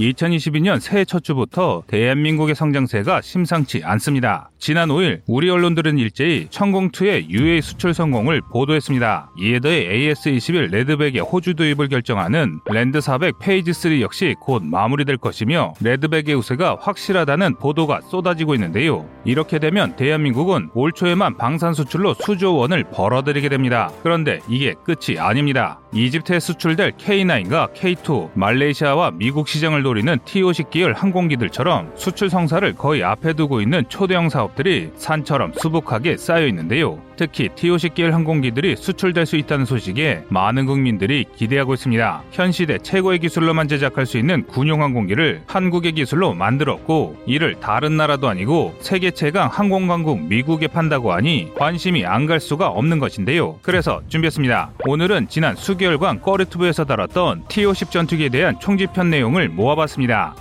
2022년 새해 첫 주부터 대한민국의 성장세가 심상치 않습니다. 지난 5일 우리 언론들은 일제히 천궁2의 UAE 수출 성공을 보도했습니다. 이에 더해 AS21 레드백의 호주 도입을 결정하는 Land 400 Phase 3 역시 곧 마무리될 것이며 레드백의 우세가 확실하다는 보도가 쏟아지고 있는데요. 이렇게 되면 대한민국은 올 초에만 방산 수출로 수조 원을 벌어들이게 됩니다. 그런데 이게 끝이 아닙니다. 이집트에 수출될 K9과 K2, 말레이시아와 미국 시장을 노리는 T50 계열 항공기들처럼 수출 성사를 거의 앞에 두고 있는 초대형 사업들이 산처럼 수북하게 쌓여 있는데요. 특히 T50 계열 항공기들이 수출될 수 있다는 소식에 많은 국민들이 기대하고 있습니다. 현 시대 최고의 기술로만 제작할 수 있는 군용 항공기를 한국의 기술로 만들었고 이를 다른 나라도 아니고 세계 최강 항공강국 미국에 판다고 하니 관심이 안 갈 수가 없는 것인데요. 그래서 준비했습니다. 오늘은 지난 수개월간 꺼리투브에서 다뤘던 T50 전투기에 대한 총집편 내용을 모아 봤습니다.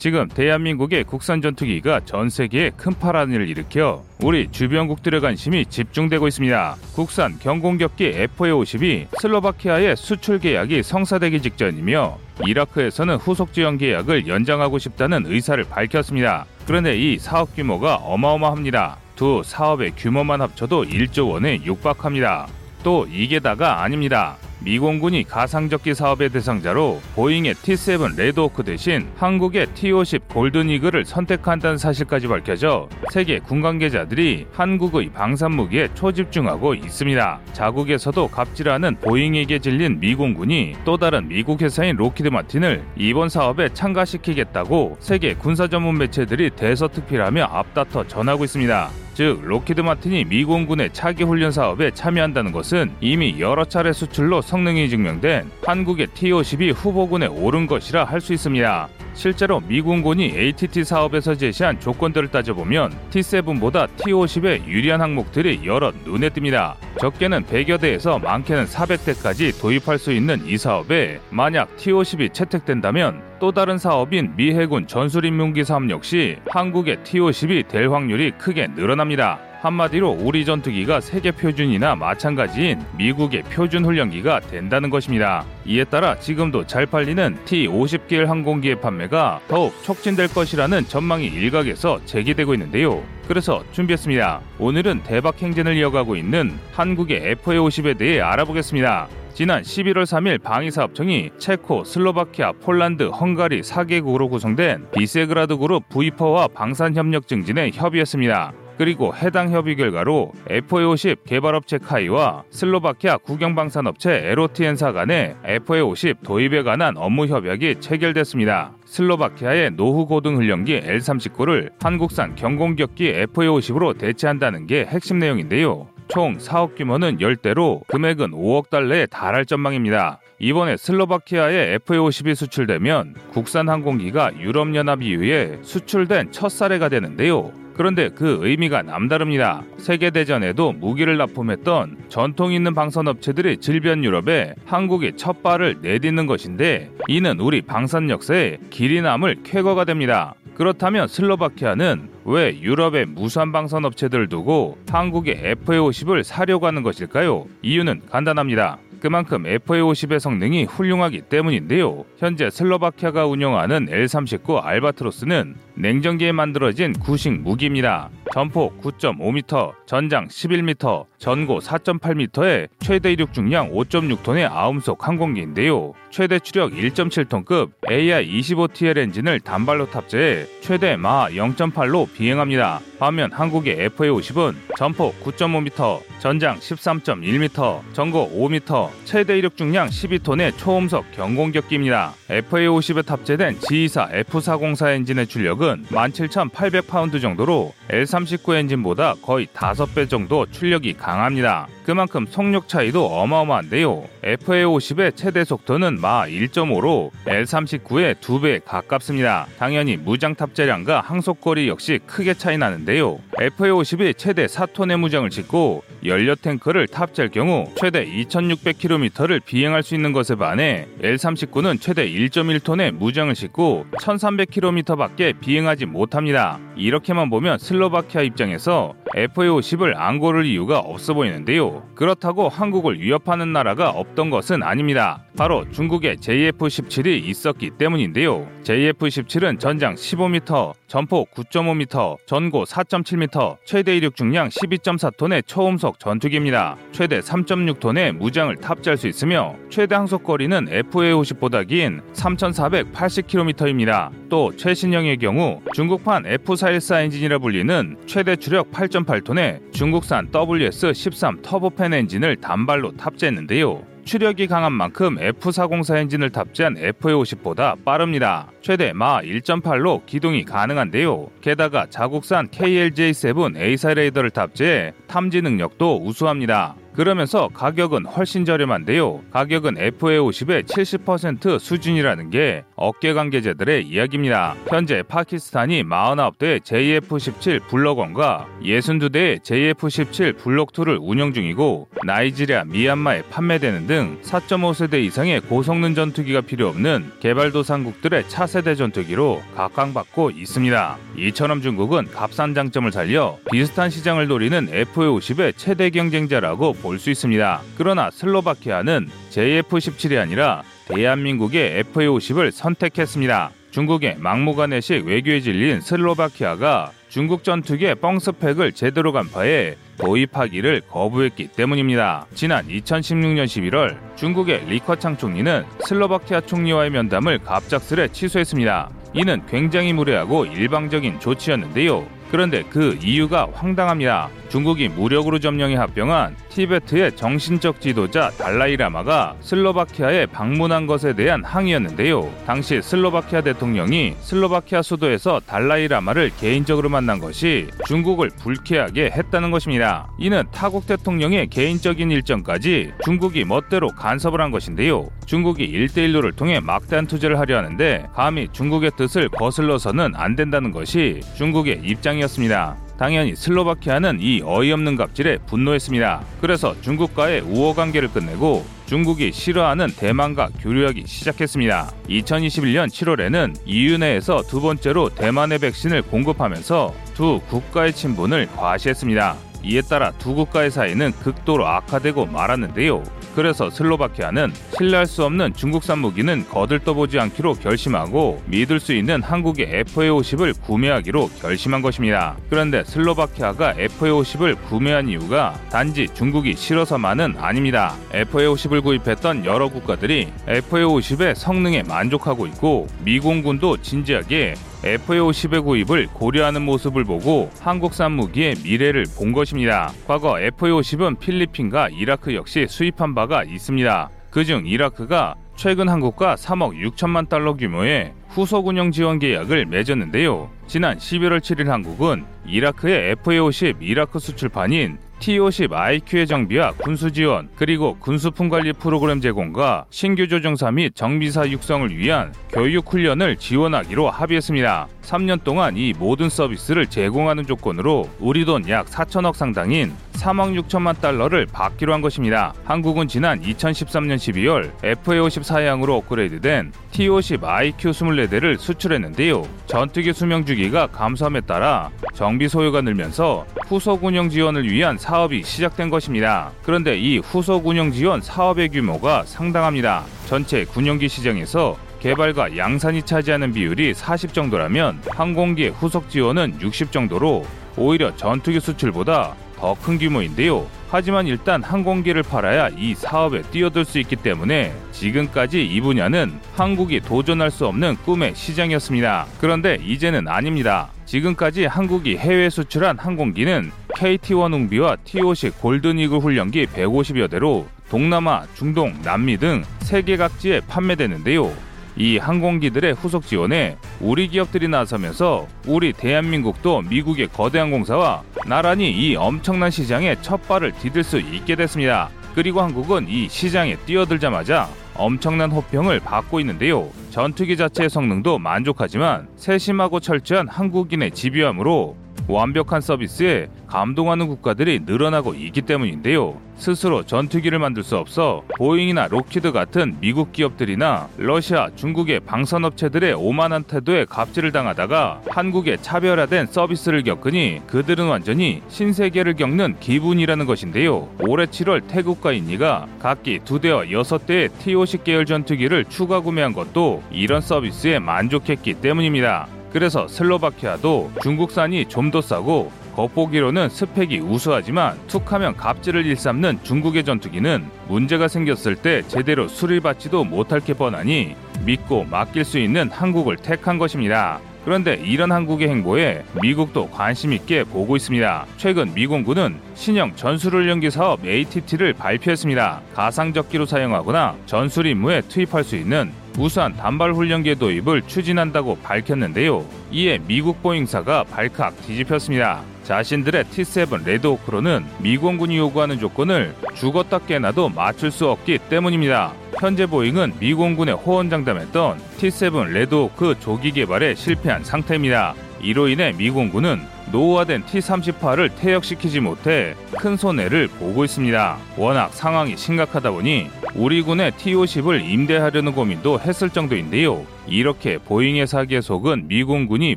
지금 대한민국의 국산 전투기가 전 세계에 큰 파란을 일으켜 우리 주변국들의 관심이 집중되고 있습니다. 국산 경공격기 FA-50이 슬로바키아의 수출 계약이 성사되기 직전이며 이라크에서는 후속 지원 계약을 연장하고 싶다는 의사를 밝혔습니다. 그런데 이 사업 규모가 어마어마합니다. 두 사업의 규모만 합쳐도 1조 원에 육박합니다. 또 이게 다가 아닙니다. 미공군이 가상적기 사업의 대상자로 보잉의 T7 레드호크 대신 한국의 T50 골든 이글을 선택한다는 사실까지 밝혀져 세계 군 관계자들이 한국의 방산 무기에 초집중하고 있습니다. 자국에서도 갑질하는 보잉에게 질린 미공군이 또 다른 미국 회사인 록히드 마틴을 이번 사업에 참가시키겠다고 세계 군사 전문 매체들이 대서특필하며 앞다퉈 전하고 있습니다. 즉 록히드 마틴이 미 공군의 차기 훈련 사업에 참여한다는 것은 이미 여러 차례 수출로 성능이 증명된 한국의 T-50이 후보군에 오른 것이라 할 수 있습니다. 실제로 미공군이 ATT 사업에서 제시한 조건들을 따져보면 T7보다 T50에 유리한 항목들이 여러 눈에 띕니다. 적게는 100여 대에서 많게는 400대까지 도입할 수 있는 이 사업에 만약 T50이 채택된다면 또 다른 사업인 미 해군 전술인문기 사업 역시 한국의 T50이 될 확률이 크게 늘어납니다. 한마디로 우리 전투기가 세계 표준이나 마찬가지인 미국의 표준 훈련기가 된다는 것입니다. 이에 따라 지금도 잘 팔리는 T-50계열 항공기의 판매가 더욱 촉진될 것이라는 전망이 일각에서 제기되고 있는데요. 그래서 준비했습니다. 오늘은 대박 행진을 이어가고 있는 한국의 FA-50에 대해 알아보겠습니다. 지난 11월 3일 방위사업청이 체코, 슬로바키아, 폴란드, 헝가리 4개국으로 구성된 비세그라드 그룹 V4와 방산협력 증진에 협의했습니다. 그리고 해당 협의 결과로 FA50 개발업체 KAI와 슬로바키아 국영방산업체 에로티엔사 간의 FA50 도입에 관한 업무 협약이 체결됐습니다. 슬로바키아의 노후 고등 훈련기 L-39를 한국산 경공격기 FA50으로 대체한다는 게 핵심 내용인데요. 총 사업 규모는 10대로 금액은 5억 달러에 달할 전망입니다. 이번에 슬로바키아에 FA50이 수출되면 국산 항공기가 유럽연합 EU에 수출된 첫 사례가 되는데요. 그런데 그 의미가 남다릅니다. 세계대전에도 무기를 납품했던 전통 있는 방산업체들이 질변 유럽에 한국이 첫 발을 내딛는 것인데 이는 우리 방산 역사에 길이 남을 쾌거가 됩니다. 그렇다면 슬로바키아는 왜 유럽의 무수한 방산 업체들을 두고 한국의 FA50을 사려고 하는 것일까요? 이유는 간단합니다. 그만큼 FA50의 성능이 훌륭하기 때문인데요. 현재 슬로바키아가 운영하는 L39 알바트로스는 냉전기에 만들어진 구식 무기입니다. 전폭 9.5m, 전장 11m, 전고 4.8m의 최대 이륙 중량 5.6톤의 아음속 항공기인데요. 최대 추력 1.7톤급 AR-25TL 엔진을 단발로 탑재해 최대 마 0.8로 비행합니다. 반면 한국의 FA50은 전폭 9.5m, 전장 13.1m, 전고 5m, 최대 이륙 중량 12톤의 초음속 경공격기입니다. FA50에 탑재된 G24 F404 엔진의 출력은 17,800파운드 정도로 L39 엔진보다 거의 5배 정도 출력이 강합니다. 그만큼 속력 차이도 어마어마한데요. FA50의 최대 속도는 마 1.5로 L39의 2배에 가깝습니다. 당연히 무장 탑재량과 항속거리 역시 크게 차이 나는데요. FA50이 최대 4톤의 무장을 짓고 연료 탱크를 탑재할 경우 최대 2,600km를 비행할 수 있는 것에 반해 L39는 최대 1.1톤의 무장을 싣고 1,300km밖에 비행하지 못합니다. 이렇게만 보면 슬로바키아 입장에서 FA-50을 안 고를 이유가 없어 보이는데요. 그렇다고 한국을 위협하는 나라가 없던 것은 아닙니다. 바로 중국의 JF-17이 있었기 때문인데요. JF-17은 전장 15m, 전폭 9.5m, 전고 4.7m, 최대 이륙 중량 12.4톤의 초음속 전투기입니다. 최대 3.6톤의 무장을 탑재할 수 있으며 최대 항속 거리는 FA-50보다 긴 3,480km입니다. 또 최신형의 경우 중국판 F414 엔진이라 불리는 최대 추력 8.8톤의 중국산 WS13 터보팬 엔진을 단발로 탑재했는데요. 추력이 강한 만큼 F404 엔진을 탑재한 FA50보다 빠릅니다. 최대 마하 1.8로 기동이 가능한데요. 게다가 자국산 KLJ7 AESA 레이더를 탑재해 탐지 능력도 우수합니다. 그러면서 가격은 훨씬 저렴한데요. 가격은 FA50의 70% 수준이라는 게 업계 관계자들의 이야기입니다. 현재 파키스탄이 49대 JF-17 블록1과 62대의 JF-17 블록2를 운영 중이고 나이지리아, 미얀마에 판매되는 등 4.5세대 이상의 고성능 전투기가 필요 없는 개발도상국들의 차세대 전투기로 각광받고 있습니다. 이처럼 중국은 값싼 장점을 살려 비슷한 시장을 노리는 FA50의 최대 경쟁자라고 볼 수 있습니다. 그러나 슬로바키아는 JF-17이 아니라 대한민국의 FA-50을 선택했습니다. 중국의 막무가내식 외교에 질린 슬로바키아가 중국 전투기의 뻥스펙을 제대로 간파해 도입하기를 거부했기 때문입니다. 지난 2016년 11월 중국의 리커창 총리는 슬로바키아 총리와의 면담을 갑작스레 취소했습니다. 이는 굉장히 무례하고 일방적인 조치였는데요. 그런데 그 이유가 황당합니다. 중국이 무력으로 점령해 합병한 티베트의 정신적 지도자 달라이라마가 슬로바키아에 방문한 것에 대한 항의였는데요. 당시 슬로바키아 대통령이 슬로바키아 수도에서 달라이라마를 개인적으로 만난 것이 중국을 불쾌하게 했다는 것입니다. 이는 타국 대통령의 개인적인 일정까지 중국이 멋대로 간섭을 한 것인데요. 중국이 일대일로를 통해 막대한 투자를 하려 하는데 감히 중국의 뜻을 거슬러서는 안 된다는 것이 중국의 입장이었습니다. 당연히 슬로바키아는 이 어이없는 갑질에 분노했습니다. 그래서 중국과의 우호 관계를 끝내고 중국이 싫어하는 대만과 교류하기 시작했습니다. 2021년 7월에는 EU 내에서 두 번째로 대만의 백신을 공급하면서 두 국가의 친분을 과시했습니다. 이에 따라 두 국가의 사이는 극도로 악화되고 말았는데요. 그래서 슬로바키아는 신뢰할 수 없는 중국산 무기는 거들떠보지 않기로 결심하고 믿을 수 있는 한국의 FA50을 구매하기로 결심한 것입니다. 그런데 슬로바키아가 FA50을 구매한 이유가 단지 중국이 싫어서만은 아닙니다. FA50을 구입했던 여러 국가들이 FA50의 성능에 만족하고 있고 미공군도 진지하게 FA-50의 구입을 고려하는 모습을 보고 한국산 무기의 미래를 본 것입니다. 과거 FA-50은 필리핀과 이라크 역시 수입한 바가 있습니다. 그중 이라크가 최근 한국과 3억 6천만 달러 규모의 후속 운영 지원 계약을 맺었는데요. 지난 11월 7일 한국은 이라크의 FA-50 이라크 수출판인 T-50 IQ의 정비와 군수 지원 그리고 군수품 관리 프로그램 제공과 신규 조종사 및 정비사 육성을 위한 교육 훈련을 지원하기로 합의했습니다. 3년 동안 이 모든 서비스를 제공하는 조건으로 우리 돈 약 4천억 상당인 3억 6천만 달러를 받기로 한 것입니다. 한국은 지난 2013년 12월 FA-50 사양으로 업그레이드된 T-50 IQ 24대를 수출했는데요. 전투기 수명 주기가 감소함에 따라 정비 소요가 늘면서 후속 운영 지원을 위한 사업이 시작된 것입니다. 그런데 이 후속 운영 지원 사업의 규모가 상당합니다. 전체 군용기 시장에서 개발과 양산이 차지하는 비율이 40 정도라면 항공기의 후속 지원은 60 정도로 오히려 전투기 수출보다 더 큰 규모인데요. 하지만 일단 항공기를 팔아야 이 사업에 뛰어들 수 있기 때문에 지금까지 이 분야는 한국이 도전할 수 없는 꿈의 시장이었습니다. 그런데 이제는 아닙니다. 지금까지 한국이 해외 수출한 항공기는 KT-1 웅비와 T-50 골든이글 훈련기 150여 대로 동남아, 중동, 남미 등 세계 각지에 판매되는데요. 이 항공기들의 후속 지원에 우리 기업들이 나서면서 우리 대한민국도 미국의 거대한 공사와 나란히 이 엄청난 시장에 첫 발을 디딜 수 있게 됐습니다. 그리고 한국은 이 시장에 뛰어들자마자 엄청난 호평을 받고 있는데요. 전투기 자체의 성능도 만족하지만 세심하고 철저한 한국인의 집요함으로 완벽한 서비스에 감동하는 국가들이 늘어나고 있기 때문인데요. 스스로 전투기를 만들 수 없어 보잉이나 록히드 같은 미국 기업들이나 러시아, 중국의 방산업체들의 오만한 태도에 갑질을 당하다가 한국의 차별화된 서비스를 겪으니 그들은 완전히 신세계를 겪는 기분이라는 것인데요. 올해 7월 태국과 인니가 각기 두 대와 여섯 대의 T-50 계열 전투기를 추가 구매한 것도 이런 서비스에 만족했기 때문입니다. 그래서 슬로바키아도 중국산이 좀 더 싸고 겉보기로는 스펙이 우수하지만 툭하면 갑질을 일삼는 중국의 전투기는 문제가 생겼을 때 제대로 수리받지도 못할 게 뻔하니 믿고 맡길 수 있는 한국을 택한 것입니다. 그런데 이런 한국의 행보에 미국도 관심 있게 보고 있습니다. 최근 미공군은 신형 전술훈련기 사업 ATT를 발표했습니다. 가상적기로 사용하거나 전술 임무에 투입할 수 있는 우수한 단발 훈련기의 도입을 추진한다고 밝혔는데요. 이에 미국 보잉사가 발칵 뒤집혔습니다. 자신들의 T7 레드호크로는 미공군이 요구하는 조건을 죽었다 깨나도 맞출 수 없기 때문입니다. 현재 보잉은 미공군에 호언장담했던 T7 레드호크 조기 개발에 실패한 상태입니다. 이로 인해 미공군은 노후화된 T-38을 퇴역시키지 못해 큰 손해를 보고 있습니다. 워낙 상황이 심각하다 보니 우리 군의 T-50을 임대하려는 고민도 했을 정도인데요. 이렇게 보잉의 사기에 속은 미공군이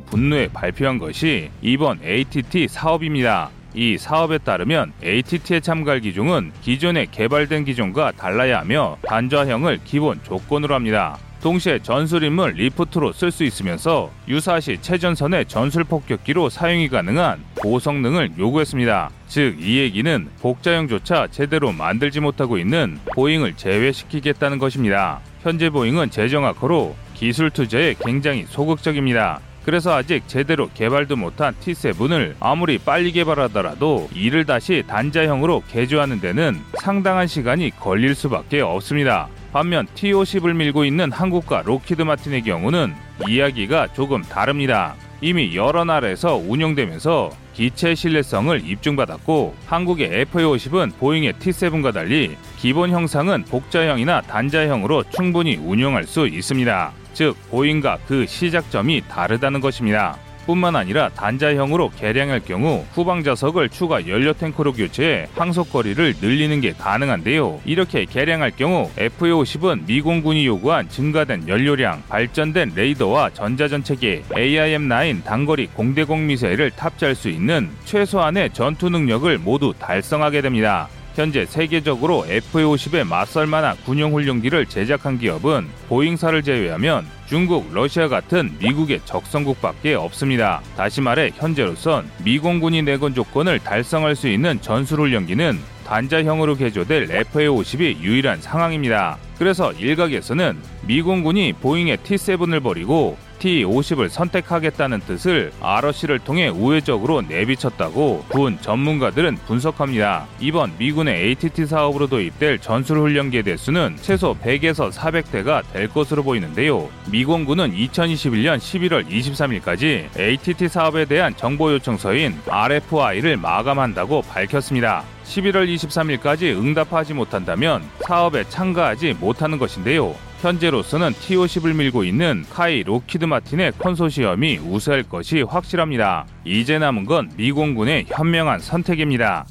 분노해 발표한 것이 이번 ATT 사업입니다. 이 사업에 따르면 ATT에 참가할 기종은 기존에 개발된 기종과 달라야 하며 단좌형을 기본 조건으로 합니다. 동시에 전술입문 LIFT로 쓸 수 있으면서 유사시 최전선의 전술 폭격기로 사용이 가능한 고성능을 요구했습니다. 즉, 이 얘기는 복좌형조차 제대로 만들지 못하고 있는 보잉을 제외시키겠다는 것입니다. 현재 보잉은 재정 악화로 기술 투자에 굉장히 소극적입니다. 그래서 아직 제대로 개발도 못한 T7을 아무리 빨리 개발하더라도 이를 다시 단좌형으로 개조하는 데는 상당한 시간이 걸릴 수밖에 없습니다. 반면 T-50을 밀고 있는 한국과 록히드 마틴의 경우는 이야기가 조금 다릅니다. 이미 여러 나라에서 운영되면서 기체 신뢰성을 입증받았고 한국의 FA-50은 보잉의 T7과 달리 기본 형상은 복자형이나 단자형으로 충분히 운영할 수 있습니다. 즉 보잉과 그 시작점이 다르다는 것입니다. 뿐만 아니라 단자형으로 개량할 경우 후방 좌석을 추가 연료 탱크로 교체해 항속거리를 늘리는 게 가능한데요. 이렇게 개량할 경우 FA50은 미공군이 요구한 증가된 연료량, 발전된 레이더와 전자전체계, AIM-9 단거리 공대공 미사일을 탑재할 수 있는 최소한의 전투 능력을 모두 달성하게 됩니다. 현재 세계적으로 F-50에 맞설 만한 군용 훈련기를 제작한 기업은 보잉사를 제외하면 중국, 러시아 같은 미국의 적성국밖에 없습니다. 다시 말해 현재로선 미공군이 내건 조건을 달성할 수 있는 전술훈련기는 단자형으로 개조될 F-50이 유일한 상황입니다. 그래서 일각에서는 미공군이 보잉의 T-7을 버리고 T-50을 선택하겠다는 뜻을 ROC를 통해 우회적으로 내비쳤다고 군 전문가들은 분석합니다. 이번 미군의 ATT 사업으로 도입될 전술훈련기의 대수는 최소 100에서 400대가 될 것으로 보이는데요. 미공군은 2021년 11월 23일까지 ATT 사업에 대한 정보 요청서인 RFI를 마감한다고 밝혔습니다. 11월 23일까지 응답하지 못한다면 사업에 참가하지 못하는 것인데요. 현재로서는 T-50을 밀고 있는 KAI 록히드 마틴의 컨소시엄이 우세할 것이 확실합니다. 이제 남은 건 미공군의 현명한 선택입니다.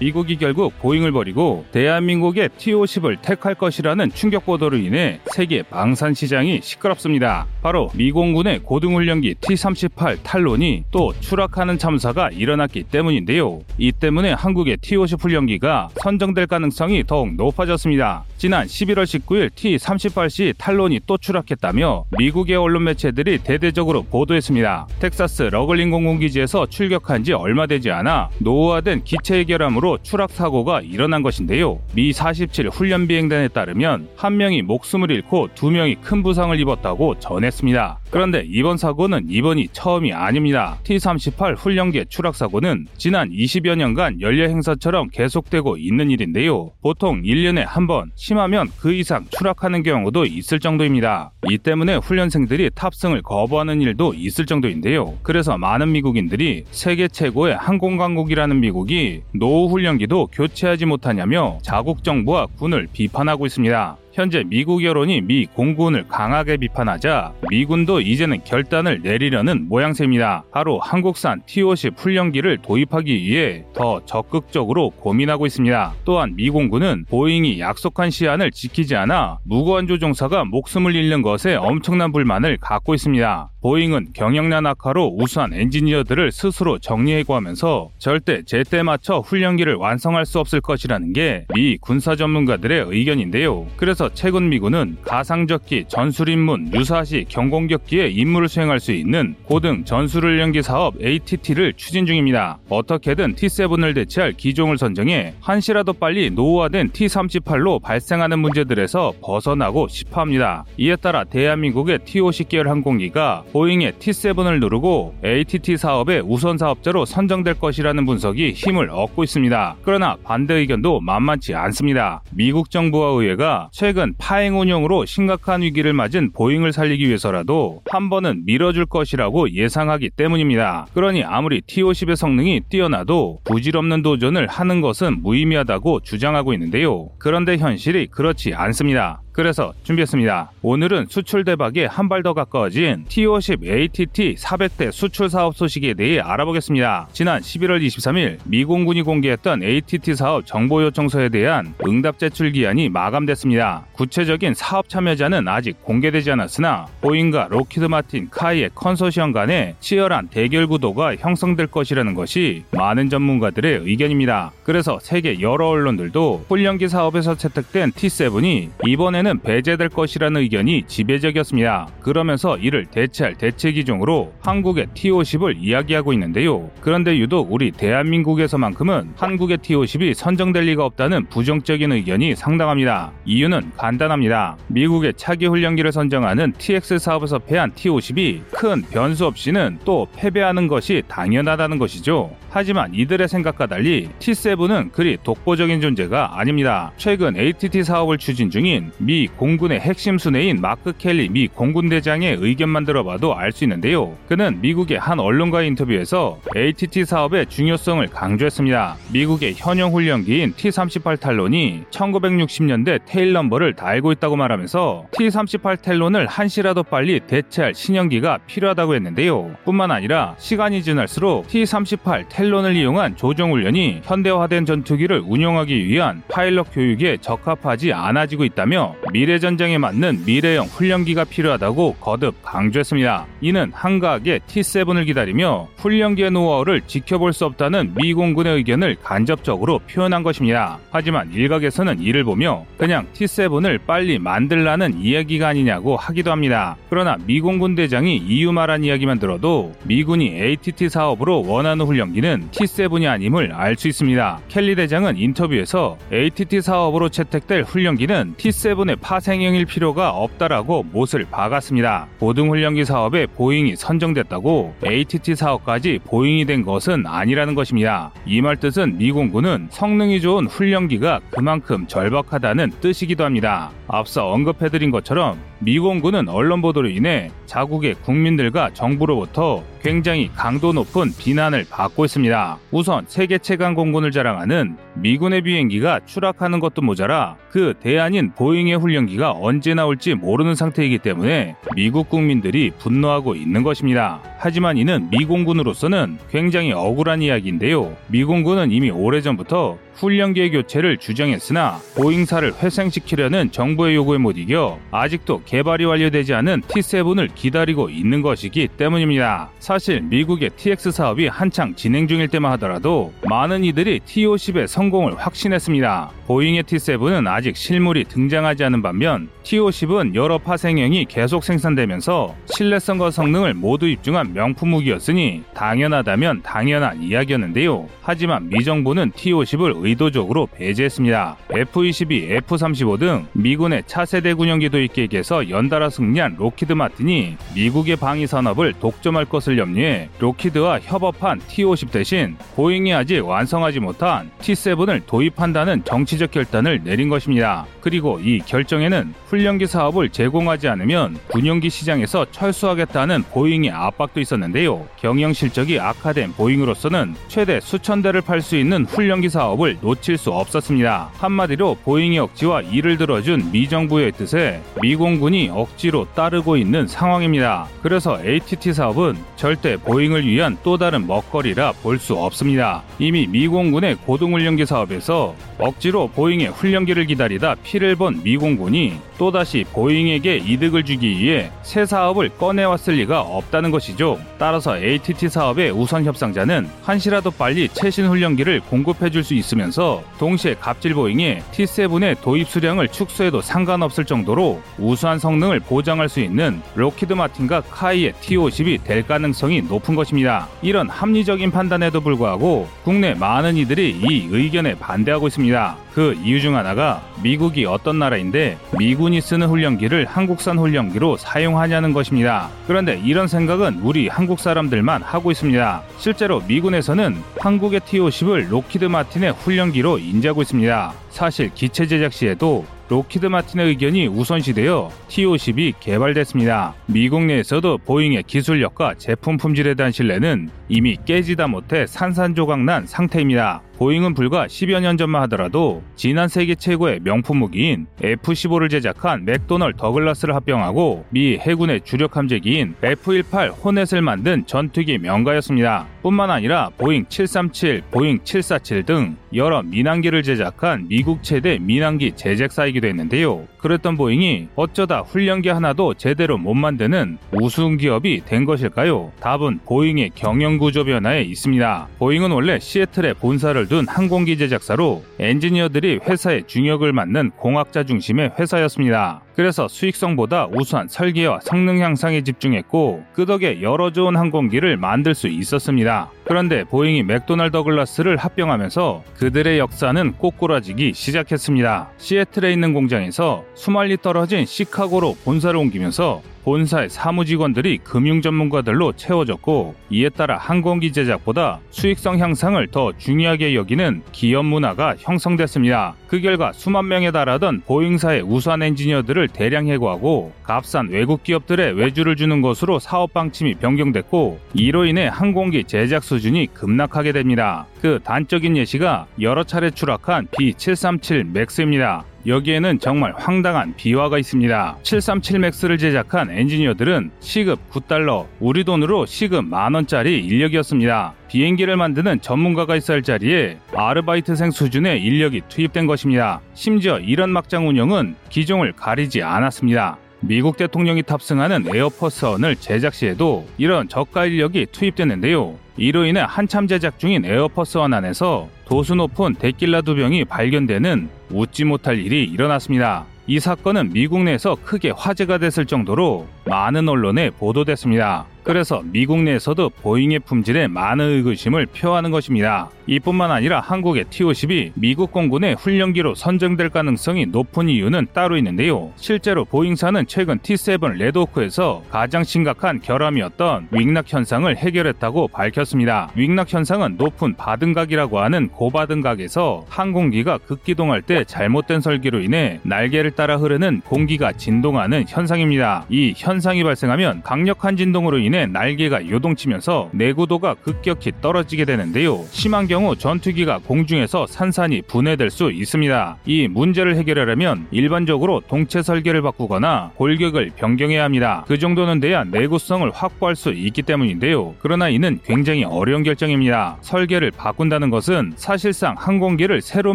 미국이 결국 보잉을 버리고 대한민국의 T-50을 택할 것이라는 충격 보도로 인해 세계 방산 시장이 시끄럽습니다. 바로 미공군의 고등훈련기 T-38 탈론이 또 추락하는 참사가 일어났기 때문인데요. 이 때문에 한국의 T-50 훈련기가 선정될 가능성이 더욱 높아졌습니다. 지난 11월 19일 T-38C 탈론이 또 추락했다며 미국의 언론 매체들이 대대적으로 보도했습니다. 텍사스 러플린 공군기지에서 출격한 지 얼마 되지 않아 노후화된 기체 결함으로 추락 사고가 일어난 것인데요. 미 47 훈련 비행단에 따르면 한 명이 목숨을 잃고 두 명이 큰 부상을 입었다고 전했습니다. 그런데 이번 사고는 이번이 처음이 아닙니다. T-38 훈련기의 추락 사고는 지난 20여 년간 연례 행사처럼 계속되고 있는 일인데요. 보통 1년에 한 번, 심하면 그 이상 추락하는 경우도 있을 정도입니다. 이 때문에 훈련생들이 탑승을 거부하는 일도 있을 정도인데요. 그래서 많은 미국인들이 세계 최고의 항공강국이라는 미국이 노후 훈련기도 교체하지 못하냐며 자국 정부와 군을 비판하고 있습니다. 현재 미국 여론이 미 공군을 강하게 비판하자 미군도 이제는 결단을 내리려는 모양새입니다. 바로 한국산 T-50 훈련기를 도입하기 위해 더 적극적으로 고민하고 있습니다. 또한 미 공군은 보잉이 약속한 시한을 지키지 않아 무고한 조종사가 목숨을 잃는 것에 엄청난 불만을 갖고 있습니다. 보잉은 경영난 악화로 우수한 엔지니어들을 스스로 정리해고 하면서 절대 제때 맞춰 훈련기를 완성할 수 없을 것이라는 게 미 군사 전문가들의 의견인데요. 그래서 최근 미군은 가상적기, 전술입문, 유사시, 경공격기의 임무를 수행할 수 있는 고등 전술훈련기 사업 ATT를 추진 중입니다. 어떻게든 T7을 대체할 기종을 선정해 한시라도 빨리 노후화된 T-38로 발생하는 문제들에서 벗어나고 싶어 합니다. 이에 따라 대한민국의 T-50 계열 항공기가 보잉의 T7을 누르고 ATT 사업의 우선 사업자로 선정될 것이라는 분석이 힘을 얻고 있습니다. 그러나 반대 의견도 만만치 않습니다. 미국 정부와 의회가 최근 파행 운영으로 심각한 위기를 맞은 보잉을 살리기 위해서라도 한 번은 밀어줄 것이라고 예상하기 때문입니다. 그러니 아무리 T-50의 성능이 뛰어나도 부질없는 도전을 하는 것은 무의미하다고 주장하고 있는데요. 그런데 현실이 그렇지 않습니다. 그래서 준비했습니다. 오늘은 수출 대박에 한 발 더 가까워진 T50 ATT 400대 수출 사업 소식에 대해 알아보겠습니다. 지난 11월 23일 미 공군이 공개했던 ATT 사업 정보 요청서에 대한 응답 제출 기한이 마감됐습니다. 구체적인 사업 참여자는 아직 공개되지 않았으나 보잉과 록히드 마틴 KAI의 컨소시엄 간의 치열한 대결 구도가 형성될 것이라는 것이 많은 전문가들의 의견입니다. 그래서 세계 여러 언론들도 훈련기 사업에서 채택된 T7이 이번에는 이는 배제될 것이라는 의견이 지배적이었습니다. 그러면서 이를 대체할 대체 기종으로 한국의 T-50을 이야기하고 있는데요. 그런데 유독 우리 대한민국에서만큼은 한국의 T-50이 선정될 리가 없다는 부정적인 의견이 상당합니다. 이유는 간단합니다. 미국의 차기 훈련기를 선정하는 TX 사업에서 패한 T-50이 큰 변수 없이는 또 패배하는 것이 당연하다는 것이죠. 하지만 이들의 생각과 달리 T7은 그리 독보적인 존재가 아닙니다. 최근 ATT 사업을 추진 중인 미 공군의 핵심 수뇌인 마크 켈리 미 공군 대장의 의견만 들어봐도 알 수 있는데요. 그는 미국의 한 언론과의 인터뷰에서 ATT 사업의 중요성을 강조했습니다. 미국의 현역 훈련기인 T-38 탈론이 1960년대 테일 넘버를 달고 있다고 말하면서 T-38 텔론을 한시라도 빨리 대체할 신형기가 필요하다고 했는데요. 뿐만 아니라 시간이 지날수록 T-38 탈론을 이용한 조종 훈련이 현대화된 전투기를 운용하기 위한 파일럿 교육에 적합하지 않아지고 있다며 미래 전쟁에 맞는 미래형 훈련기가 필요하다고 거듭 강조했습니다. 이는 한가하게 T7을 기다리며 훈련기의 노후화를 지켜볼 수 없다는 미 공군의 의견을 간접적으로 표현한 것입니다. 하지만 일각에서는 이를 보며 그냥 T7을 빨리 만들라는 이야기가 아니냐고 하기도 합니다. 그러나 미 공군 대장이 이후 말한 이야기만 들어도 미군이 ATT 사업으로 원하는 훈련기는 T7이 아님을 알 수 있습니다. 켈리 대장은 인터뷰에서 ATT 사업으로 채택될 훈련기는 T7의 파생형일 필요가 없다라고 못을 박았습니다. 고등훈련기 사업에 보잉이 선정됐다고 ATT 사업까지 보잉이 된 것은 아니라는 것입니다. 이 말 뜻은 미 공군은 성능이 좋은 훈련기가 그만큼 절박하다는 뜻이기도 합니다. 앞서 언급해드린 것처럼 미 공군은 언론 보도로 인해 자국의 국민들과 정부로부터 굉장히 강도 높은 비난을 받고 있습니다. 우선 세계 최강 공군을 자랑하는 미군의 비행기가 추락하는 것도 모자라 그 대안인 보잉의 훈련기가 언제 나올지 모르는 상태이기 때문에 미국 국민들이 분노하고 있는 것입니다. 하지만 이는 미 공군으로서는 굉장히 억울한 이야기인데요. 미 공군은 이미 오래전부터 훈련기의 교체를 주장했으나 보잉사를 회생시키려는 정부의 요구에 못 이겨 아직도 개발이 완료되지 않은 T7을 기다리고 있는 것이기 때문입니다. 사실 미국의 TX 사업이 한창 진행 중일 때만 하더라도 많은 이들이 T50의 성공을 확신했습니다. 보잉의 T7은 아직 실물이 등장하지 않은 반면 T50은 여러 파생형이 계속 생산되면서 신뢰성과 성능을 모두 입증한 명품 무기였으니 당연하다면 당연한 이야기였는데요. 하지만 미 정부는 T50을 의도적으로 배제했습니다. F-22, F-35 등 미군의 차세대 군용기 도입 계획에서 연달아 승리한 록히드 마틴이 미국의 방위 산업을 독점할 것을 염려해 록히드와 협업한 T-50 대신 보잉이 아직 완성하지 못한 T-7을 도입한다는 정치 정치적 결단을 내린 것입니다. 그리고 이 결정에는 훈련기 사업을 제공하지 않으면 군용기 시장에서 철수하겠다는 보잉의 압박도 있었는데요. 경영 실적이 악화된 보잉으로서는 최대 수천 대를 팔 수 있는 훈련기 사업을 놓칠 수 없었습니다. 한마디로 보잉의 억지와 이를 들어준 미 정부의 뜻에 미공군이 억지로 따르고 있는 상황입니다. 그래서 ATT 사업은 절대 보잉을 위한 또 다른 먹거리라 볼 수 없습니다. 이미 미공군의 고등훈련기 사업에서 억지로 보잉의 훈련기를 기다리다 피를 본 미공군이 또다시 보잉에게 이득을 주기 위해 새 사업을 꺼내왔을 리가 없다는 것이죠. 따라서 ATT 사업의 우선 협상자는 한시라도 빨리 최신 훈련기를 공급해 줄 수 있으면서 동시에 갑질 보잉의 T7의 도입 수량을 축소해도 상관없을 정도로 우수한 성능을 보장할 수 있는 록히드 마틴과 KAI의 T50이 될 가능성이 높은 것입니다. 이런 합리적인 판단에도 불구하고 국내 많은 이들이 이 의견에 반대하고 있습니다. 그 이유 중 하나가 미국이 어떤 나라인데 미군이 쓰는 훈련기를 한국산 훈련기로 사용하냐는 것입니다. 그런데 이런 생각은 우리 한국 사람들만 하고 있습니다. 실제로 미군에서는 한국의 T-50을 록히드 마틴의 훈련기로 인지하고 있습니다. 사실 기체 제작 시에도 록히드 마틴의 의견이 우선시되어 T-50이 개발됐습니다. 미국 내에서도 보잉의 기술력과 제품 품질에 대한 신뢰는 이미 깨지다 못해 산산조각난 상태입니다. 보잉은 불과 10여 년 전만 하더라도 지난 세계 최고의 명품 무기인 F-15를 제작한 맥도널 더글라스를 합병하고 미 해군의 주력 함재기인 F-18 호넷을 만든 전투기 명가였습니다. 뿐만 아니라 보잉 737, 보잉 747 등 여러 민항기를 제작한 미국 최대 민항기 제작사이기도 했는데요. 그랬던 보잉이 어쩌다 훈련기 하나도 제대로 못 만드는 우스운 기업이 된 것일까요? 답은 보잉의 경영 구조 변화에 있습니다. 보잉은 원래 시애틀에 본사를 둔 항공기 제작사로 엔지니어들이 회사의 중역을 맡는 공학자 중심의 회사였습니다. 그래서 수익성보다 우수한 설계와 성능 향상에 집중했고 그 덕에 여러 좋은 항공기를 만들 수 있었습니다. 그런데 보잉이 맥도널 더글라스를 합병하면서 그들의 역사는 꼬꾸라지기 시작했습니다. 시애틀에 있는 공장에서 수만 리 떨어진 시카고로 본사를 옮기면서 본사의 사무직원들이 금융 전문가들로 채워졌고 이에 따라 항공기 제작보다 수익성 향상을 더 중요하게 여기는 기업 문화가 형성됐습니다. 그 결과 수만 명에 달하던 보잉사의 우수한 엔지니어들을 대량 해고하고 값싼 외국 기업들의 외주를 주는 것으로 사업 방침이 변경됐고 이로 인해 항공기 제작 수준이 급락하게 됩니다. 그 단적인 예시가 여러 차례 추락한 B737 맥스입니다. 여기에는 정말 황당한 비화가 있습니다. 737 맥스를 제작한 엔지니어들은 시급 9달러, 우리 돈으로 시급 만원짜리 인력이었습니다. 비행기를 만드는 전문가가 있어야 할 자리에 아르바이트생 수준의 인력이 투입된 것입니다. 심지어 이런 막장 운영은 기종을 가리지 않았습니다. 미국 대통령이 탑승하는 에어포스원을 제작 시에도 이런 저가 인력이 투입됐는데요. 이로 인해 한참 제작 중인 에어포스원 안에서 도수 높은 데킬라 두 병이 발견되는 웃지 못할 일이 일어났습니다. 이 사건은 미국 내에서 크게 화제가 됐을 정도로 많은 언론에 보도됐습니다. 그래서 미국 내에서도 보잉의 품질에 많은 의구심을 표하는 것입니다. 이뿐만 아니라 한국의 T-50이 미국 공군의 훈련기로 선정될 가능성이 높은 이유는 따로 있는데요. 실제로 보잉사는 최근 T-7 레드호크에서 가장 심각한 결함이었던 wing rock 현상을 해결했다고 밝혔습니다. wing rock 현상은 높은 바등각이라고 하는 고바등각에서 항공기가 급기동할 때 잘못된 설계로 인해 날개를 따라 흐르는 공기가 진동하는 현상입니다. 이 현상이 발생하면 강력한 진동으로 인해 날개가 요동치면서 내구도가 급격히 떨어지게 되는데요. 심한 경우 전투기가 공중에서 산산이 분해될 수 있습니다. 이 문제를 해결하려면 일반적으로 동체 설계를 바꾸거나 골격을 변경해야 합니다. 그 정도는 돼야 내구성을 확보할 수 있기 때문인데요. 그러나 이는 굉장히 어려운 결정입니다. 설계를 바꾼다는 것은 사실상 항공기를 새로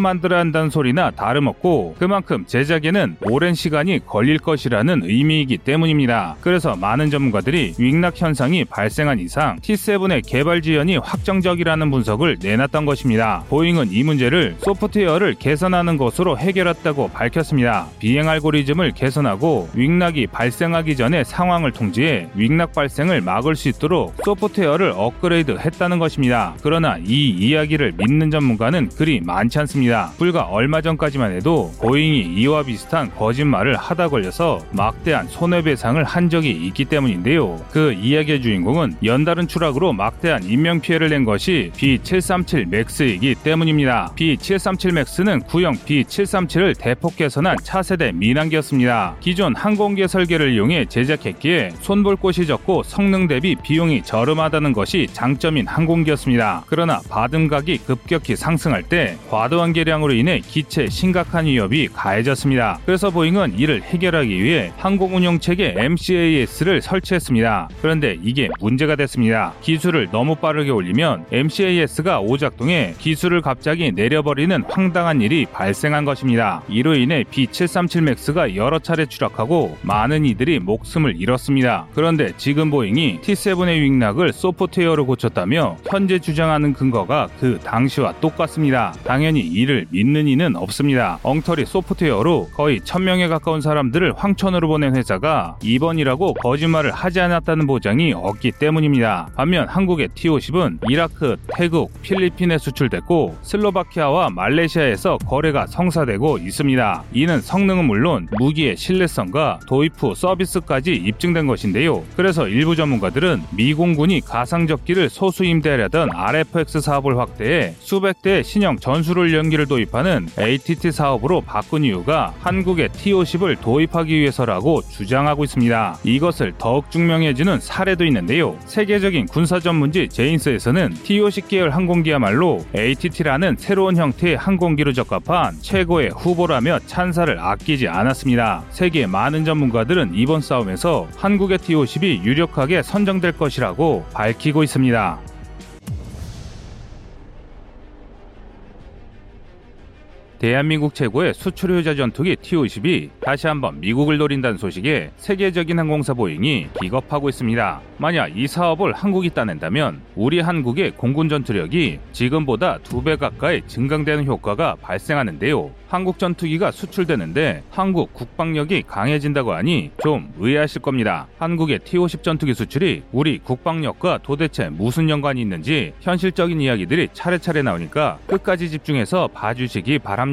만들어야 한다는 소리나 다름없고 그만큼 제작에는 오랜 시간이 걸릴 것이라는 의미이기 때문입니다. 그래서 많은 전문가들이 wing rock 현상이 발생한 이상 T7의 개발 지연이 확정적이라는 분석을 내놨던 것입니다. 보잉은 이 문제를 소프트웨어를 개선하는 것으로 해결했다고 밝혔습니다. 비행 알고리즘을 개선하고 wing rock이 발생하기 전에 상황을 통제해 wing rock 발생을 막을 수 있도록 소프트웨어를 업그레이드 했다는 것입니다. 그러나 이 이야기를 믿는 전문가는 그리 많지 않습니다. 불과 얼마 전까지만 해도 보잉이 이와 비슷한 거짓말을 하다 걸려서 막대한 손해배상을 한한 적이 있기 때문인데요. 그 이야기의 주인공은 연달은 추락으로 막대한 인명 피해를 낸 것이 B737 맥스이기 때문입니다. B737 맥스는 구형 B737을 대폭 개선한 차세대 민항기였습니다. 기존 항공기의 설계를 이용해 제작했기에 손볼 곳이 적고 성능 대비 비용이 저렴하다는 것이 장점인 항공기였습니다. 그러나 받음각이 급격히 상승할 때 과도한 개량으로 인해 기체에 심각한 위협이 가해졌습니다. 그래서 보잉은 이를 해결하기 위해 항공운용 체계 MCAS를 설치했습니다. 그런데 이게 문제가 됐습니다. 기수를 너무 빠르게 올리면 MCAS가 오작동해 기수를 갑자기 내려버리는 황당한 일이 발생한 것입니다. 이로 인해 B737 맥스가 여러 차례 추락하고 많은 이들이 목숨을 잃었습니다. 그런데 지금 보잉이 T7의 wing rock을 소프트웨어로 고쳤다며 현재 주장하는 근거가 그 당시와 똑같습니다. 당연히 이를 믿는 이는 없습니다. 엉터리 소프트웨어로 거의 1000명에 가까운 사람들을 황천으로 보낸 회사가 이번이라고 거짓말을 하지 않았다는 보장이 없기 때문입니다. 반면 한국의 T50은 이라크, 태국, 필리핀에 수출됐고 슬로바키아와 말레이시아에서 거래가 성사되고 있습니다. 이는 성능은 물론 무기의 신뢰성과 도입 후 서비스까지 입증된 것인데요. 그래서 일부 전문가들은 미공군이 가상적기를 소수 임대하려던 RFX 사업을 확대해 수백 대의 신형 전술을 연기를 도입하는 ATT 사업으로 바꾼 이유가 한국의 T50을 도입하기 위해서라고 주장하고 있습니다. 이것을 더욱 증명해주는 사 례도 있는데요. 세계적인 군사 전문지 제인스에서는 T50 계열 항공기야말로 ATT라는 새로운 형태의 항공기로 적합한 최고의 후보라며 찬사를 아끼지 않았습니다. 세계 많은 전문가들은 이번 싸움에서 한국의 T50이 유력하게 선정될 것이라고 밝히고 있습니다. 대한민국 최고의 수출 효자 전투기 T-50이 다시 한번 미국을 노린다는 소식에 세계적인 항공사 보잉이 기겁하고 있습니다. 만약 이 사업을 한국이 따낸다면 우리 한국의 공군 전투력이 지금보다 두 배 가까이 증강되는 효과가 발생하는데요. 한국 전투기가 수출되는데 한국 국방력이 강해진다고 하니 좀 의아하실 겁니다. 한국의 T-50 전투기 수출이 우리 국방력과 도대체 무슨 연관이 있는지 현실적인 이야기들이 차례차례 나오니까 끝까지 집중해서 봐주시기 바랍니다.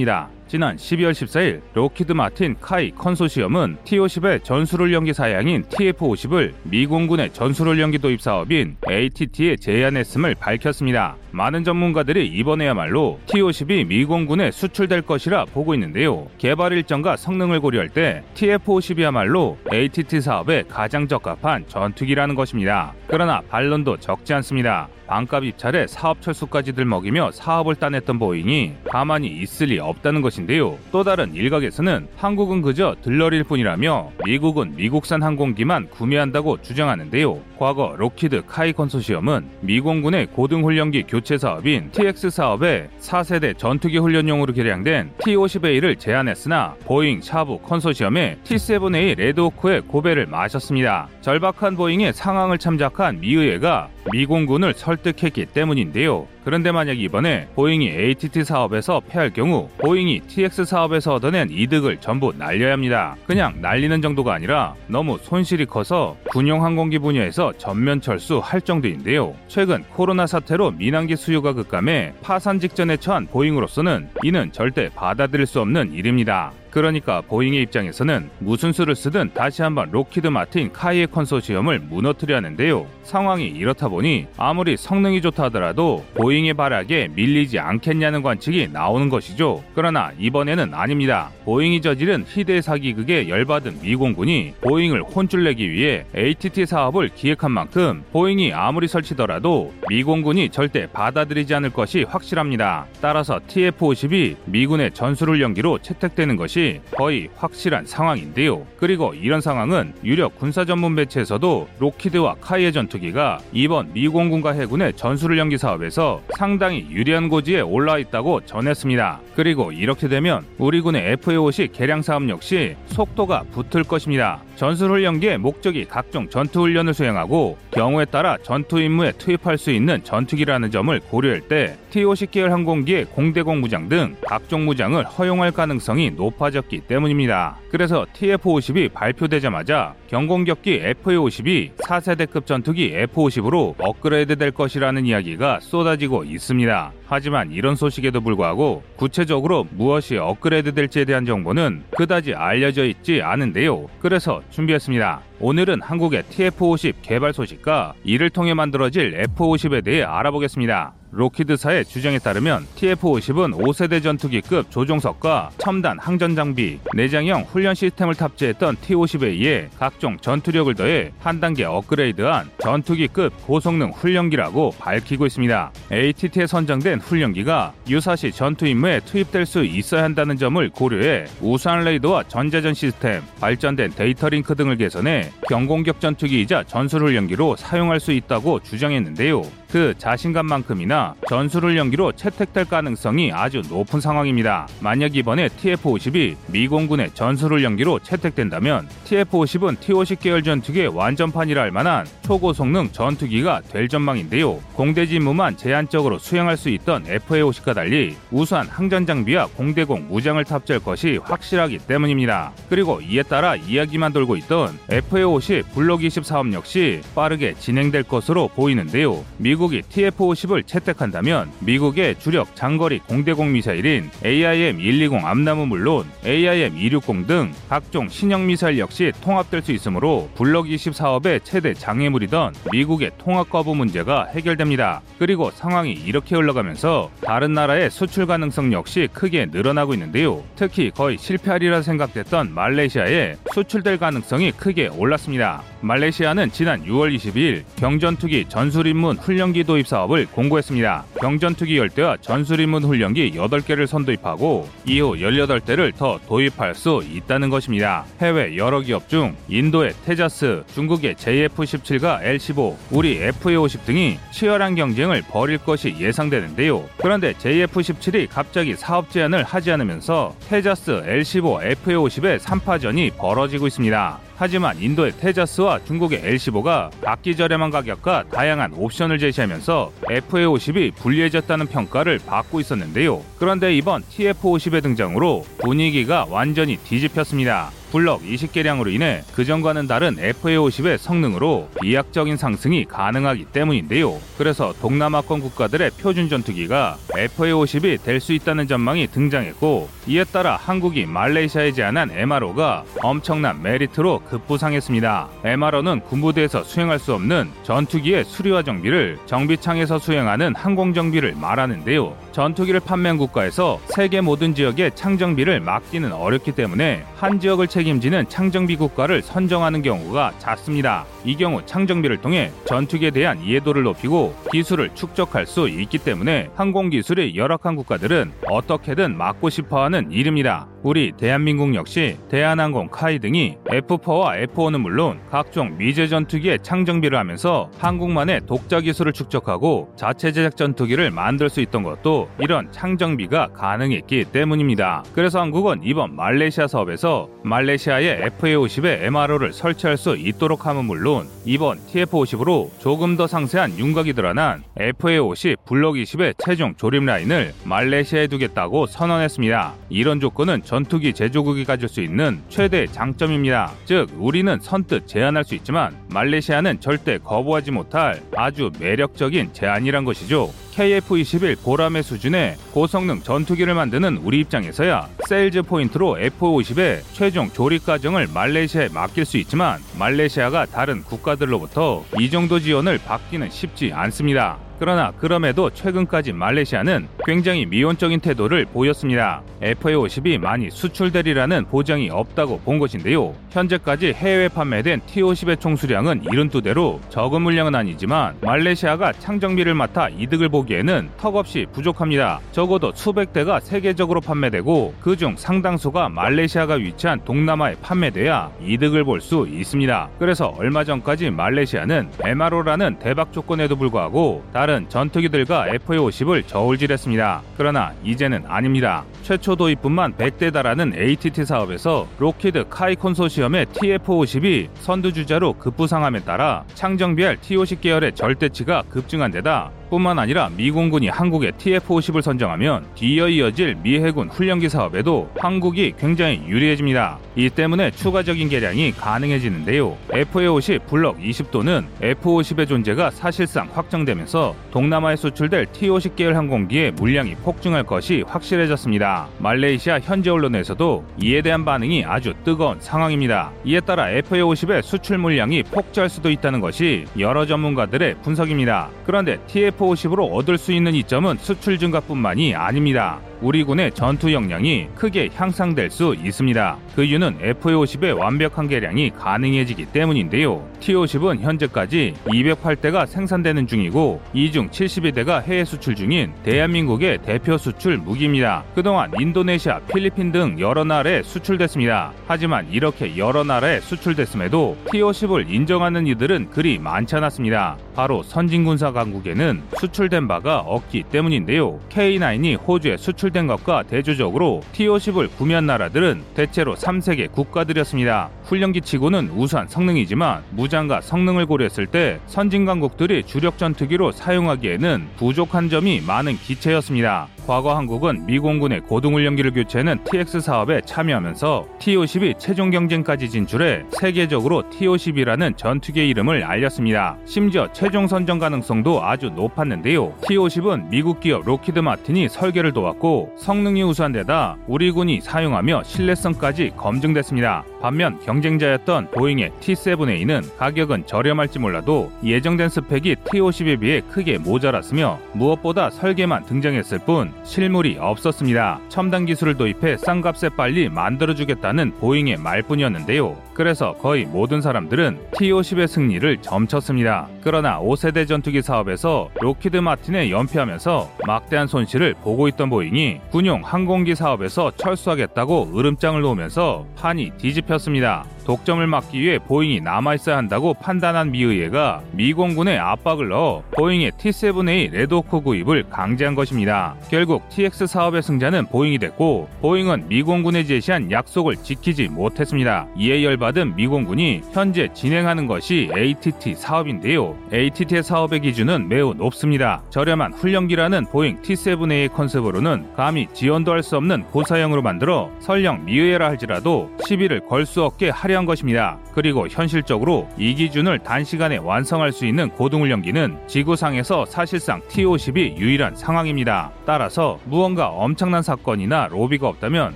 지난 12월 14일 록히드 마틴 KAI 컨소시엄은 T-50의 전술훈련기 사양인 TF-50을 미공군의 전술훈련기 도입 사업인 ATT에 제안했음을 밝혔습니다. 많은 전문가들이 이번에야말로 T-50이 미공군에 수출될 것이라 보고 있는데요. 개발 일정과 성능을 고려할 때 TF-50이야말로 ATT 사업에 가장 적합한 전투기라는 것입니다. 그러나 반론도 적지 않습니다. 반값 입찰에 사업 철수까지 들먹이며 사업을 따냈던 보잉이 가만히 있을 리 없다는 것인데요. 또 다른 일각에서는 한국은 그저 들러릴 뿐이라며 미국은 미국산 항공기만 구매한다고 주장하는데요. 과거 록히드 KAI 컨소시엄은 미공군의 고등훈련기 교체 사업인 TX 사업에 4세대 전투기 훈련용으로 개량된 T-50A를 제안했으나 보잉 사브 컨소시엄의 T-7A 레드호크에 고배를 마셨습니다. 절박한 보잉의 상황을 참작한 미의회가 미공군을 설득했기 때문인데요. 그런데 만약 이번에 보잉이 ATT 사업에서 패할 경우 보잉이 TX 사업에서 얻어낸 이득을 전부 날려야 합니다. 그냥 날리는 정도가 아니라 너무 손실이 커서 군용 항공기 분야에서 전면 철수할 정도인데요. 최근 코로나 사태로 민항기 수요가 급감해 파산 직전에 처한 보잉으로서는 이는 절대 받아들일 수 없는 일입니다. 그러니까 보잉의 입장에서는 무슨 수를 쓰든 다시 한번 록히드 마틴 KAI의 컨소시엄을 무너뜨리려 하는데요. 상황이 이렇다 보니 아무리 성능이 좋다 하더라도 보잉의 발악에 밀리지 않겠냐는 관측이 나오는 것이죠. 그러나 이번에는 아닙니다. 보잉이 저지른 희대 사기극에 열받은 미공군이 보잉을 혼쭐내기 위해 ATT 사업을 기획한 만큼 보잉이 아무리 설치더라도 미공군이 절대 받아들이지 않을 것이 확실합니다. 따라서 TF-50이 미군의 전술훈련기로 채택되는 것이 것이 거의 확실한 상황인데요. 그리고 이런 상황은 유력 군사 전문 매체에서도 로키드와 카이의 전투기가 이번 미 공군과 해군의 전술을 연기 사업에서 상당히 유리한 고지에 올라 있다고 전했습니다. 그리고 이렇게 되면 우리 군의 FA-50 개량 사업 역시 속도가 붙을 것입니다. 전술 훈련기의 목적이 각종 전투 훈련을 수행하고 경우에 따라 전투 임무에 투입할 수 있는 전투기라는 점을 고려할 때 T-50 계열 항공기의 공대공 무장 등 각종 무장을 허용할 가능성이 높아 졌기 때문입니다. 그래서 TF-50이 발표되자마자 경공격기 FA-50이 4세대급 전투기 F-50으로 업그레이드 될 것이라는 이야기가 쏟아지고 있습니다. 하지만 이런 소식에도 불구하고 구체적으로 무엇이 업그레이드 될지에 대한 정보는 그다지 알려져 있지 않은데요. 그래서 준비했습니다. 오늘은 한국의 TF-50 개발 소식과 이를 통해 만들어질 FA-50에 대해 알아보겠습니다. 록히드사의 주장에 따르면 TF-50은 5세대 전투기급 조종석과 첨단 항전 장비, 내장형 훈련 시스템을 탑재했던 T-50A에 각종 전투력을 더해 한 단계 업그레이드한 전투기급 고성능 훈련기라고 밝히고 있습니다. ATT에 선정된 훈련기가 유사시 전투 임무에 투입될 수 있어야 한다는 점을 고려해 우수한 레이더와 전자전 시스템, 발전된 데이터 링크 등을 개선해 경공격 전투기이자 전술훈련기로 사용할 수 있다고 주장했는데요. 그 자신감만큼이나 전술을 연기로 채택될 가능성이 아주 높은 상황입니다. 만약 이번에 TF-50이 미 공군의 전술을 연기로 채택된다면 TF-50은 T-50 계열 전투기의 완전판이라 할 만한 초고성능 전투기가 될 전망인데요. 공대 직무만 제한적으로 수행할 수 있던 FA-50과 달리 우수한 항전 장비와 공대공 무장을 탑재할 것이 확실하기 때문입니다. 그리고 이에 따라 이야기만 돌고 있던 FA-50 블록 20 사업 역시 빠르게 진행될 것으로 보이는데요. 미국 미국이 TF-50을 채택한다면 미국의 주력 장거리 공대공 미사일인 AIM-120 암나무 물론 AIM-260 등 각종 신형 미사일 역시 통합될 수 있으므로 블럭 20 사업의 최대 장애물이던 미국의 통합 거부 문제가 해결됩니다. 그리고 상황이 이렇게 흘러가면서 다른 나라의 수출 가능성 역시 크게 늘어나고 있는데요. 특히 거의 실패하리라 생각됐던 말레이시아에 수출될 가능성이 크게 올랐습니다. 말레이시아는 지난 6월 22일 경전투기 전술입문 훈련 기 도입 사업을 공고했습니다. 경전투기 열대와 전술입문 훈련기 8개를 선도입하고 이후 18대를 더 도입할 수 있다는 것입니다. 해외 여러 기업 중 인도의 테자스, 중국의 JF-17과 L-15, 우리 FA-50 등이 치열한 경쟁을 벌일 것이 예상되는데요. 그런데 JF-17이 갑자기 사업 제한을 하지 않으면서 테자스, L-15, FA-50의 3파전이 벌어지고 있습니다. 하지만 인도의 테자스와 중국의 L15가 각기 저렴한 가격과 다양한 옵션을 제시하면서 FA50이 불리해졌다는 평가를 받고 있었는데요. 그런데 이번 TF50의 등장으로 분위기가 완전히 뒤집혔습니다. 블록 20 개량으로 인해 그전과는 다른 FA50의 성능으로 비약적인 상승이 가능하기 때문인데요. 그래서 동남아권 국가들의 표준 전투기가 FA50이 될 수 있다는 전망이 등장했고 이에 따라 한국이 말레이시아에 제안한 MRO가 엄청난 메리트로 급부상했습니다. MRO는 군부대에서 수행할 수 없는 전투기의 수리와 정비를 정비창에서 수행하는 항공 정비를 말하는데요. 전투기를 판매한 국가에서 세계 모든 지역의 창정비를 막기는 어렵기 때문에 한 지역을 책임지는 창정비 국가를 선정하는 경우가 잦습니다. 이 경우 창정비를 통해 전투기에 대한 이해도를 높이고 기술을 축적할 수 있기 때문에 항공 기술이 열악한 국가들은 어떻게든 막고 싶어하는 일입니다. 우리 대한민국 역시 대한항공 카이 등이 F4와 F5는 물론 각종 미제 전투기의 창정비를 하면서 한국만의 독자 기술을 축적하고 자체 제작 전투기를 만들 수 있던 것도 이런 창정비가 가능했기 때문입니다. 그래서 한국은 이번 말레이시아 사업에서 말레이시아의 FA50에 MRO를 설치할 수 있도록 함은 물론 이번 TF50으로 조금 더 상세한 윤곽이 드러난 FA50 블록 20의 최종 조립 라인을 말레이시아에 두겠다고 선언했습니다. 이런 조건은 전투기 제조국이 가질 수 있는 최대 장점입니다. 즉 우리는 선뜻 제안할 수 있지만 말레이시아는 절대 거부하지 못할 아주 매력적인 제안이란 것이죠. KF-21 보라매 수준의 고성능 전투기를 만드는 우리 입장에서야 세일즈 포인트로 FA-50의 최종 조립 과정을 말레이시아에 맡길 수 있지만 말레이시아가 다른 국가들로부터 이 정도 지원을 받기는 쉽지 않습니다. 그러나 그럼에도 최근까지 말레이시아는 굉장히 미온적인 태도를 보였습니다. FA50이 많이 수출되리라는 보장이 없다고 본 것인데요. 현재까지 해외 판매된 T50의 총수량은 72대로 적은 물량은 아니지만 말레이시아가 창정비를 맡아 이득을 보기에는 턱없이 부족합니다. 적어도 수백 대가 세계적으로 판매되고 그중 상당수가 말레이시아가 위치한 동남아에 판매돼야 이득을 볼 수 있습니다. 그래서 얼마 전까지 말레이시아는 MRO라는 대박 조건에도 불구하고 다른 다른 전투기들과 FA-50을 저울질했습니다. 그러나 이제는 아닙니다. 최초 도입분만 100대 달하는 ATT 사업에서 록히드 KAI 컨소시엄의 TF-50이 선두주자로 급부상함에 따라 창정비할 T-50 계열의 절대치가 급증한 데다 뿐만 아니라 미공군이 한국에 TF-50을 선정하면 뒤이어 이어질 미 해군 훈련기 사업에도 한국이 굉장히 유리해집니다. 이 때문에 추가적인 개량이 가능해지는데요. FA-50 블럭 20도는 F-50의 존재가 사실상 확정되면서 동남아에 수출될 T-50 계열 항공기의 물량이 폭증할 것이 확실해졌습니다. 말레이시아 현지 언론에서도 이에 대한 반응이 아주 뜨거운 상황입니다. 이에 따라 FA-50의 수출 물량이 폭주할 수도 있다는 것이 여러 전문가들의 분석입니다. 그런데 TF-50으로 얻을 수 있는 이점은 수출 증가뿐만이 아닙니다. 우리 군의 전투 역량이 크게 향상될 수 있습니다. 그 이유는 FA-50의 완벽한 개량이 가능해지기 때문인데요. T-50은 현재까지 208대가 생산되는 중이고 이 중 72대가 해외 수출 중인 대한민국의 대표 수출 무기입니다. 그동안 인도네시아, 필리핀 등 여러 나라에 수출됐습니다. 하지만 이렇게 여러 나라에 수출됐음에도 T-50을 인정하는 이들은 그리 많지 않았습니다. 바로 선진군사 강국에는 수출된 바가 없기 때문인데요. K9이 호주에 수출 된 것과 대조적으로 T-50을 구매한 나라들은 대체로 3세계 국가들이었습니다. 훈련기 치고는 우수한 성능이지만 무장과 성능을 고려했을 때 선진 강국들이 주력 전투기로 사용하기에는 부족한 점이 많은 기체였습니다. 과거 한국은 미 공군의 고등훈련기를 교체하는 TX 사업에 참여하면서 T-50이 최종 경쟁까지 진출해 세계적으로 T-50이라는 전투기의 이름을 알렸습니다. 심지어 최종 선정 가능성도 아주 높았는데요. T-50은 미국 기업 록히드 마틴이 설계를 도왔고 성능이 우수한 데다 우리 군이 사용하며 신뢰성까지 검증됐습니다. 반면 경쟁자였던 보잉의 T-7A는 가격은 저렴할지 몰라도 예정된 스펙이 T-50에 비해 크게 모자랐으며 무엇보다 설계만 등장했을 뿐 실물이 없었습니다. 첨단 기술을 도입해 싼 값에 빨리 만들어주겠다는 보잉의 말뿐이었는데요. 그래서 거의 모든 사람들은 T-50의 승리를 점쳤습니다. 그러나 5세대 전투기 사업에서 록히드 마틴에 연패하면서 막대한 손실을 보고 있던 보잉이 군용 항공기 사업에서 철수하겠다고 으름장을 놓으면서 판이 뒤집혔습니다. 독점을 막기 위해 보잉이 남아있어야 한다고 판단한 미의회가 미공군에 압박을 넣어 보잉의 T-7A 레드호크 구입을 강제한 것입니다. 결국 TX 사업의 승자는 보잉이 됐고 보잉은 미공군에 제시한 약속을 지키지 못했습니다. 이에 열받은 미공군이 현재 진행하는 것이 ATT 사업인데요. ATT의 사업의 기준은 매우 높습니다. 저렴한 훈련기라는 보잉 T-7A 컨셉으로는 감히 지원도 할 수 없는 고사양으로 만들어 설령 미의회라 할지라도 시비를 걸 수 없게 하려 한 것입니다. 그리고 현실적으로 이 기준을 단시간에 완성할 수 있는 고등훈련기는 지구상에서 사실상 T-50이 유일한 상황입니다. 따라서 무언가 엄청난 사건이나 로비가 없다면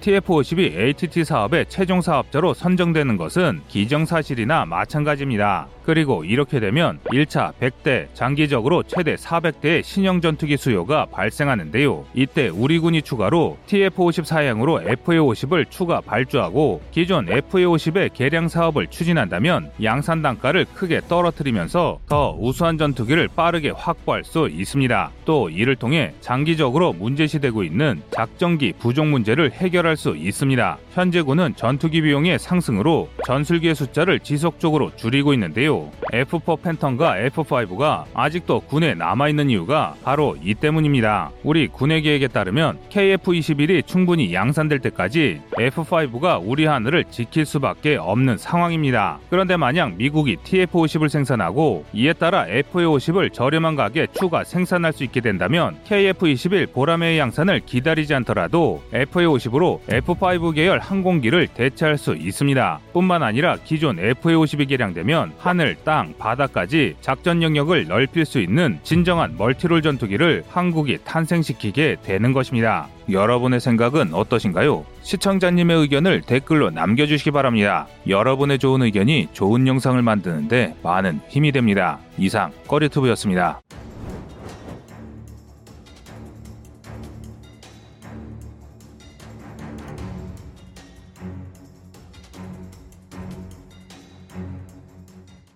TF-50이 ATT 사업의 최종 사업자로 선정되는 것은 기정사실이나 마찬가지입니다. 그리고 이렇게 되면 1차 100대, 장기적으로 최대 400대의 신형 전투기 수요가 발생하는데요. 이때 우리 군이 추가로 TF-50 사양으로 FA-50을 추가 발주하고 기존 FA-50의 개량 사업을 추진한다면 양산 단가를 크게 떨어뜨리면서 더 우수한 전투기를 빠르게 확보할 수 있습니다. 또 이를 통해 장기적으로 문제시되고 있는 작전기 부족 문제를 해결할 수 있습니다. 현재 군은 전투기 비용의 상승으로 전술기의 숫자를 지속적으로 줄이고 있는데요. F4 팬텀과 F5가 아직도 군에 남아있는 이유가 바로 이 때문입니다. 우리 군의 계획에 따르면 KF-21이 충분히 양산될 때까지 F5가 우리 하늘을 지킬 수밖에 없는 상황입니다. 그런데 만약 미국이 TF-50을 생산하고 이에 따라 FA-50을 저렴한 가격에 추가 생산할 수 있게 된다면 KF-21 보라매의 양산을 기다리지 않더라도 FA-50으로 F5 계열 항공기를 대체할 수 있습니다. 뿐만 아니라 기존 FA-50이 개량되면 하늘, 땅, 바다까지 작전 영역을 넓힐 수 있는 진정한 멀티롤 전투기를 한국이 탄생시키게 되는 것입니다. 여러분의 생각은 어떠신가요? 시청자님의 의견을 댓글로 남겨주시기 바랍니다. 여러분의 좋은 의견이 좋은 영상을 만드는데 많은 힘이 됩니다. 이상 꺼리투브였습니다.